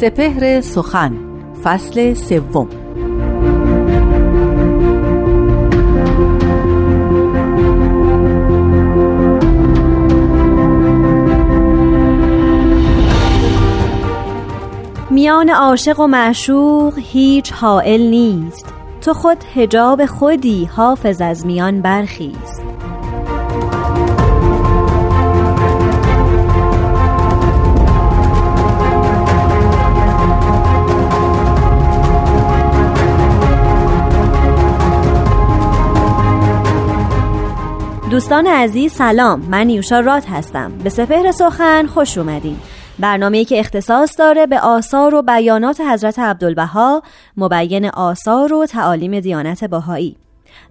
سپهر سخن فصل سوم. میان عاشق و معشوق هیچ حائل نیست. تو خود هجاب خودی حافظ از میان برخیز دوستان عزیز سلام. من نیوشا رات هستم. به سپهر سخن خوش اومدین. برنامه‌ای که اختصاص داره به آثار و بیانات حضرت عبدالبها مبین آثار و تعالیم دیانت باهایی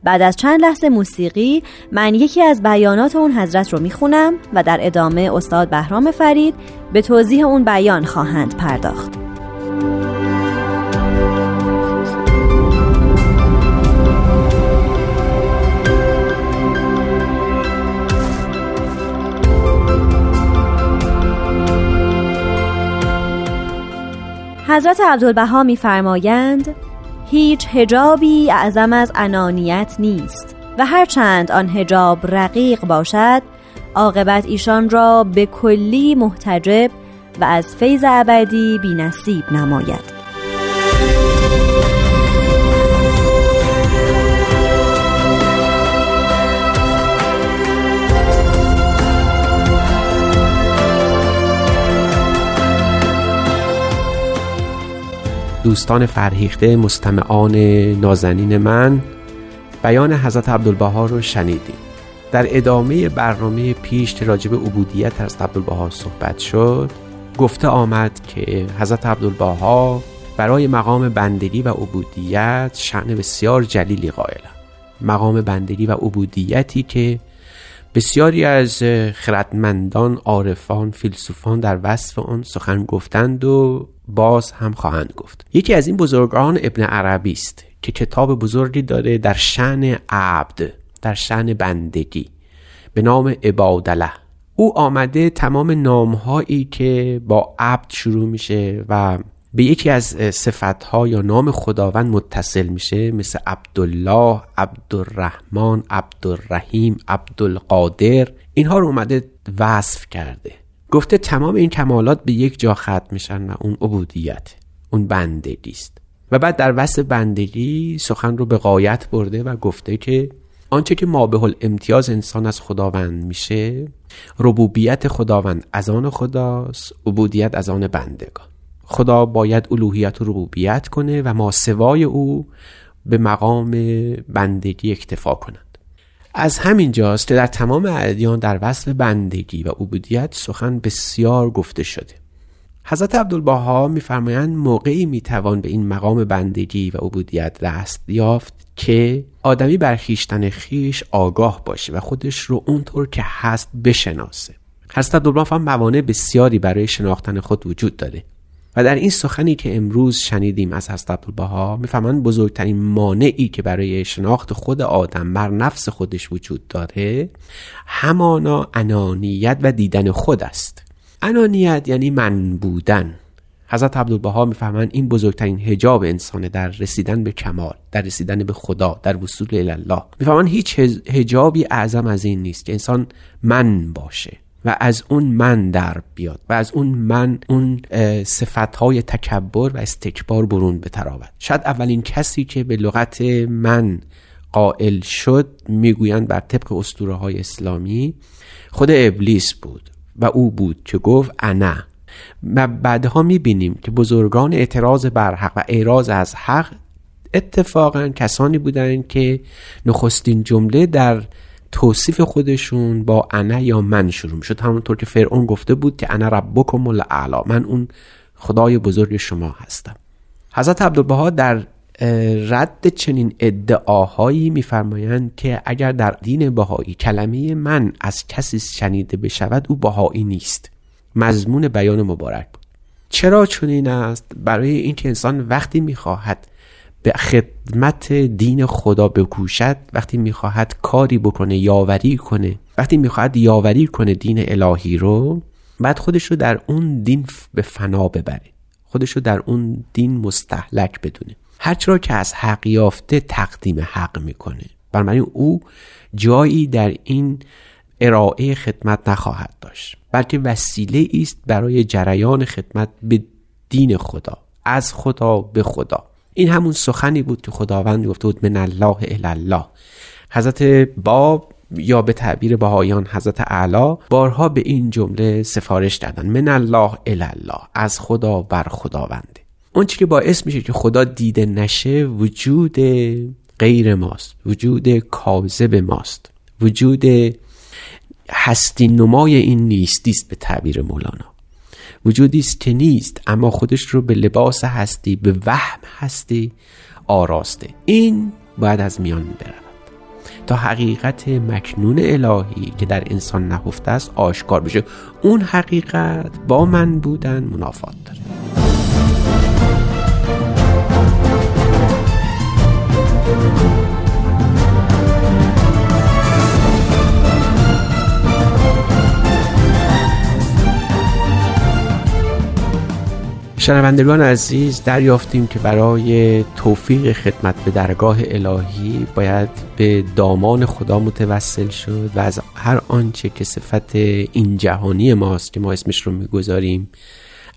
بعد از چند لحظه موسیقی من یکی از بیانات اون حضرت رو می‌خونم و در ادامه استاد بهرام فرید به توضیح اون بیان خواهند پرداخت. حضرت عبدالبها میفرمایند هیچ هجابی اعظم از انانیت نیست و هرچند آن هجاب رقیق باشد عاقبت ایشان را به کلی محتجب و از فیض ابدی بی نصیب نماید. دوستان فرهیخته مستمعان نازنین من بیان حضرت عبدالبها رو شنیدیم. در ادامه برنامه پیش که راجب عبودیت از عبدالبها صحبت شد گفته آمد که حضرت عبدالبها برای مقام بندگی و عبودیت شعن بسیار جلیلی قائلند. مقام بندگی و عبودیتی که بسیاری از خردمندان عارفان فیلسوفان در وصف آن سخن گفتند و باز هم خواهند گفت. یکی از این بزرگان ابن عربی است که کتاب بزرگی داره در شن عبد در شن بندگی به نام عبادله. او آمده تمام نامهایی که با عبد شروع میشه و به یکی از صفتها یا نام خداوند متصل میشه مثل عبدالله عبدالرحمن عبدالرحیم عبدالقادر. اینها رو اومده وصف کرده. گفته تمام این کمالات به یک جا ختم میشن و اون عبودیت اون بندگی است. و بعد در وصف بندگی سخن رو به قایت برده و گفته که آنچه که ما به امتیاز انسان از خداوند میشه ربوبیت خداوند از آن خداست عبودیت از آن بندگان. خدا باید الوهیت و ربوبیت کنه و ما سوای او به مقام بندگی اکتفا کنند از همین جاست که در تمام ادیان در وصف بندگی و عبودیت سخن بسیار گفته شده. حضرت عبدالبها میفرمایند موقعی می‌توان به این مقام بندگی و عبودیت دست یافت که آدمی بر خیشتن خیش آگاه باشه و خودش رو اونطور که هست بشناسه. حضرت عبدالبها موانع بسیاری برای شناختن خود وجود داره. در این سخنی که امروز شنیدیم از حضرت عبدالبها می‌فهمند بزرگترین مانعی که برای شناخت خود آدم بر نفس خودش وجود داره همانا انانیت و دیدن خود است. انانیت یعنی من بودن. حضرت عبدالبها می‌فهمند این بزرگترین هجاب انسانه در رسیدن به کمال در رسیدن به خدا در وصول الله. می‌فهمند هیچ هجابی اعظم از این نیست که انسان من باشه. و از اون من در بیاد و از اون من اون صفت های تکبر و استکبار برون بتراود. شاید اولین کسی که به لغت من قائل شد می‌گویند بر طبق اسطوره های اسلامی خود ابلیس بود و او بود که گفت انا. و بعدها می‌بینیم که بزرگان اعتراض بر حق و اعراض از حق اتفاقا کسانی بودند که نخستین جمله در توصیف خودشون با انا یا من شروع می‌شد. همونطور که فرعون گفته بود که انا ربکم الاعلا. من اون خدای بزرگ شما هستم. حضرت عبدالبها در رد چنین ادعاهایی میفرمایند که اگر در دین بهایی کلمه من از کسی شنیده بشود او بهایی نیست. مضمون بیان مبارک بود. چرا چنین است؟ برای اینکه انسان وقتی می‌خواهد به خدمت دین خدا بکوشد وقتی می‌خواهد کاری بکنه یاوری کنه وقتی می‌خواهد یاوری کنه دین الهی رو بعد خودش رو در اون دین به فنا ببره. خودش رو در اون دین مستحلک بدونه. هرچرا که از حق یافته تقدیم حق می‌کنه. بنابراین او جایی در این ارائه خدمت نخواهد داشت. بلکه وسیله است برای جریان خدمت به دین خدا از خدا به خدا. این همون سخنی بود که خداوند گفته بود من الله الی الله. حضرت باب یا به تعبیر بهایان حضرت اعلا بارها به این جمله سفارش دادن من الله الی الله. از خدا بر خداونده اون چی که باعث میشه که خدا دیده نشه وجود غیر ماست وجود کاذب ماست وجود هستی نمای این نیستی است به تعبیر مولانا. وجودی است که نیست اما خودش رو به لباس هستی به وهم هستی آراسته. این باید از میان برود. تا حقیقت مکنون الهی که در انسان نهفته است آشکار بشه. اون حقیقت با من بودن منافات داره. شنوندگان عزیز دریافتیم که برای توفیق خدمت به درگاه الهی باید به دامان خدا متوسل شد و از هر آنچه که صفت این جهانی ماست که ما اسمش رو می‌گذاریم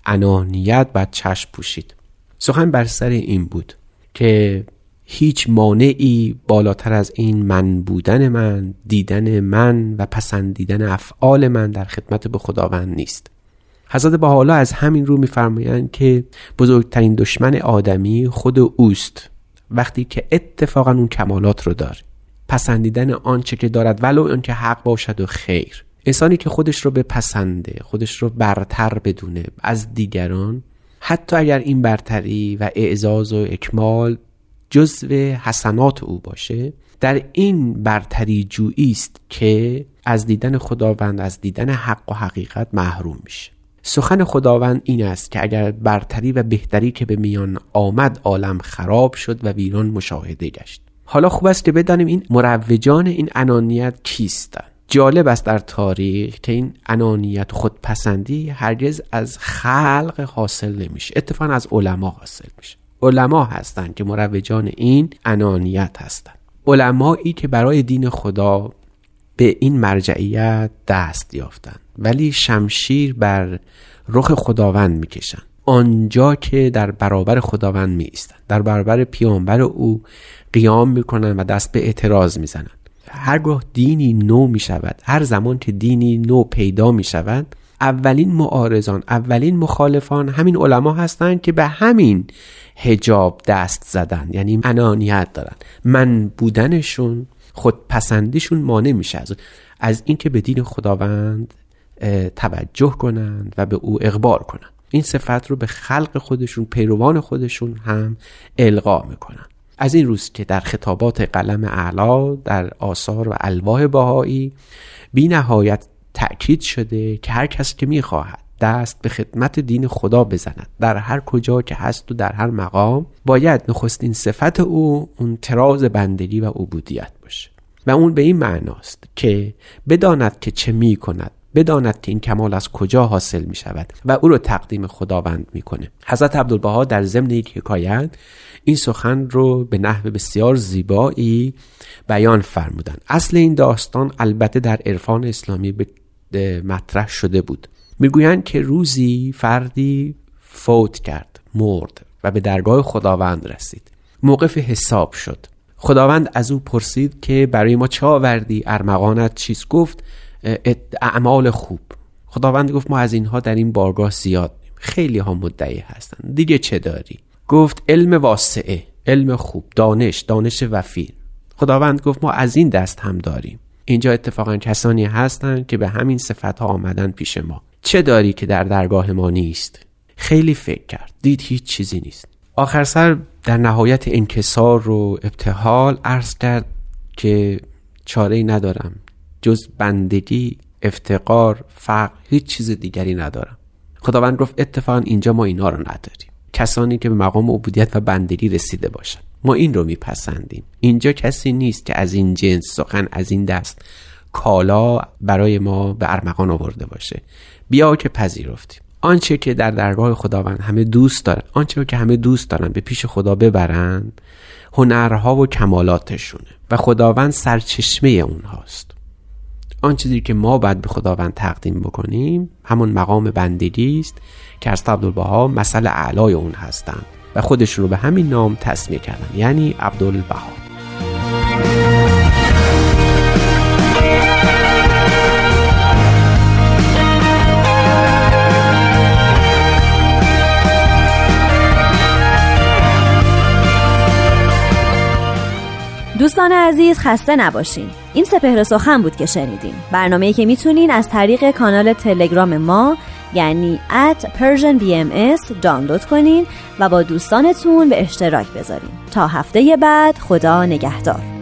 انانیت باید چشم پوشید. سخن بر سر این بود که هیچ مانعی بالاتر از این من بودن من دیدن من و پسندیدن افعال من در خدمت به خداوند نیست. حضرت حالا از همین رو میفرمایند که بزرگترین دشمن آدمی خود اوست وقتی که اتفاقا اون کمالات رو داره. پسندیدن آنچه که دارد ولو آنکه حق باشد و خیر. انسانی که خودش رو بپسنده خودش رو برتر بدونه از دیگران حتی اگر این برتری و اعزاز و اکمال جزو حسنات او باشه در این برتری جویی است که از دیدن خداوند از دیدن حق و حقیقت محروم میشه. سخن خداوند این است که اگر برتری و بهتری که به میان آمد عالم خراب شد و ویران مشاهده گشت. حالا خوب است که بدانیم این مروجان این انانیت کیستند جالب است در تاریخ که این انانیت خودپسندی هرگز از خلق حاصل نمیشه. اتفاقا از علما حاصل میشه. علما هستند که مروجان این انانیت هستند علمایی که برای دین خدا به این مرجعیت دست یافتند ولی شمشیر بر رخ خداوند می‌کشند. آنجا که در برابر خداوند می در برابر پیامبر او قیام می‌کنند و دست به اعتراض می‌زنند. هرگاه دینی نو می شود هر زمان که دینی نو پیدا می شود اولین معارضان اولین مخالفان همین علما هستند که به همین هجاب دست زدن یعنی انانیت دارن من بودنشون خودپسندیشون مانع میشه از از اینکه به دین خداوند توجه کنند و به او اقبال کنند. این صفت رو به خلق خودشون پیروان خودشون هم القا می‌کنن. از این روز که در خطابات قلم اعلا در آثار و الواح باهایی بی نهایت تأکید شده که هر کس که می‌خواهد دست به خدمت دین خدا بزند در هر کجا که هست و در هر مقام باید نخستین صفت او اون تراز بندگی و عبودیت باشه. و اون به این معناست که بداند که چه می کند بداند که این کمال از کجا حاصل می شود و او را تقدیم خداوند می‌کنه. حضرت عبدالبها در ضمن یک حکایت این سخن رو به نحو بسیار زیبایی بیان فرمودن اصل این داستان البته در عرفان اسلامی به مطرح شده بود. می‌گویند که روزی فردی فوت کرد مرد و به درگاه خداوند رسید. موقف حساب شد. خداوند از او پرسید که برای ما چه آوردی؟ ارمغانت چیز گفت اعمال خوب. خداوند گفت ما از اینها در این بارگاه زیاد خیلی ها مدعی هستن دیگه چه داری؟ گفت علم واسعه علم خوب دانش دانش وفیر خداوند گفت ما از این دست هم داریم. اینجا اتفاقا کسانی هستند که به همین صفت ها آمدن پیش ما. چه داری که در درگاه ما نیست؟ خیلی فکر کرد. دید هیچ چیزی نیست. آخر سر در نهایت انکسار و ابتحال عرض کرد که چاره ندارم. جز بندگی افتقار فقر هیچ چیز دیگری ندارم. خداوند گفت اتفاقا اینجا ما اینا رو نداریم. کسانی که به مقام عبودیت و بندگی رسیده باشند ما این رو میپسندیم. اینجا کسی نیست که از این جنس سخن از این دست کالا برای ما به ارمغان آورده باشه. بیا که پذیرفتیم. آنچه که در درگاه خداوند همه دوست دارن آنچه که همه دوست دارن به پیش خدا ببرن هنرها و کمالاتشونه. و خداوند سرچشمه اونهاست. آن چیزی که ما باید به خداوند تقدیم بکنیم همون مقام بندگی است که از عبدالبها مثل اعلای اون هستند و خودشون رو به همین نام تصمیه کردن یعنی عبدالبها. دوستان عزیز خسته نباشین. این سپهر سخن بود که شنیدین. برنامه‌ای که می‌تونین از طریق کانال تلگرام ما یعنی at persianbms دانلود کنین و با دوستانتون به اشتراک بذارین. تا هفته بعد خدا نگهدار.